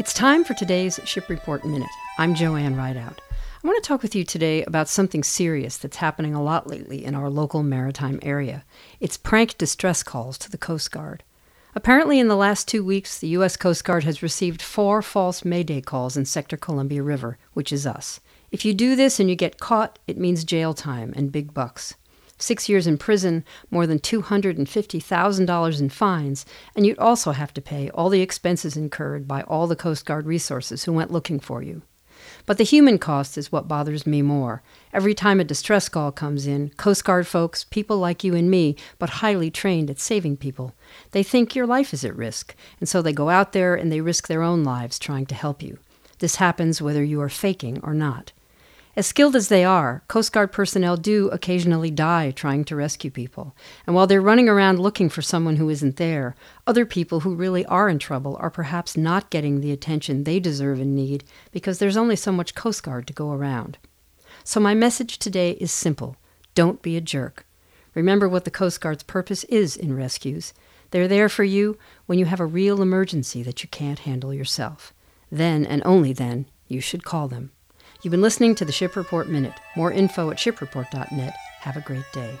It's time for today's Ship Report Minute. I'm Joanne Rideout. I want to talk with you today about something serious that's happening a lot lately in our local maritime area. It's prank distress calls to the Coast Guard. Apparently, in the last two weeks, the U.S. Coast Guard has received four false Mayday calls in Sector Columbia River, which is us. If you do this and you get caught, it means jail time and big bucks six years in prison, more than $250,000 in fines, and you'd also have to pay all the expenses incurred by all the Coast Guard resources who went looking for you. But the human cost is what bothers me more. Every time a distress call comes in, Coast Guard folks, people like you and me, but highly trained at saving people, they think your life is at risk, and so they go out there and they risk their own lives trying to help you. This happens whether you are faking or not. As skilled as they are, Coast Guard personnel do occasionally die trying to rescue people. And while they're running around looking for someone who isn't there, other people who really are in trouble are perhaps not getting the attention they deserve and need because there's only so much Coast Guard to go around. So, my message today is simple don't be a jerk. Remember what the Coast Guard's purpose is in rescues. They're there for you when you have a real emergency that you can't handle yourself. Then, and only then, you should call them. You've been listening to the Ship Report Minute. More info at shipreport.net. Have a great day.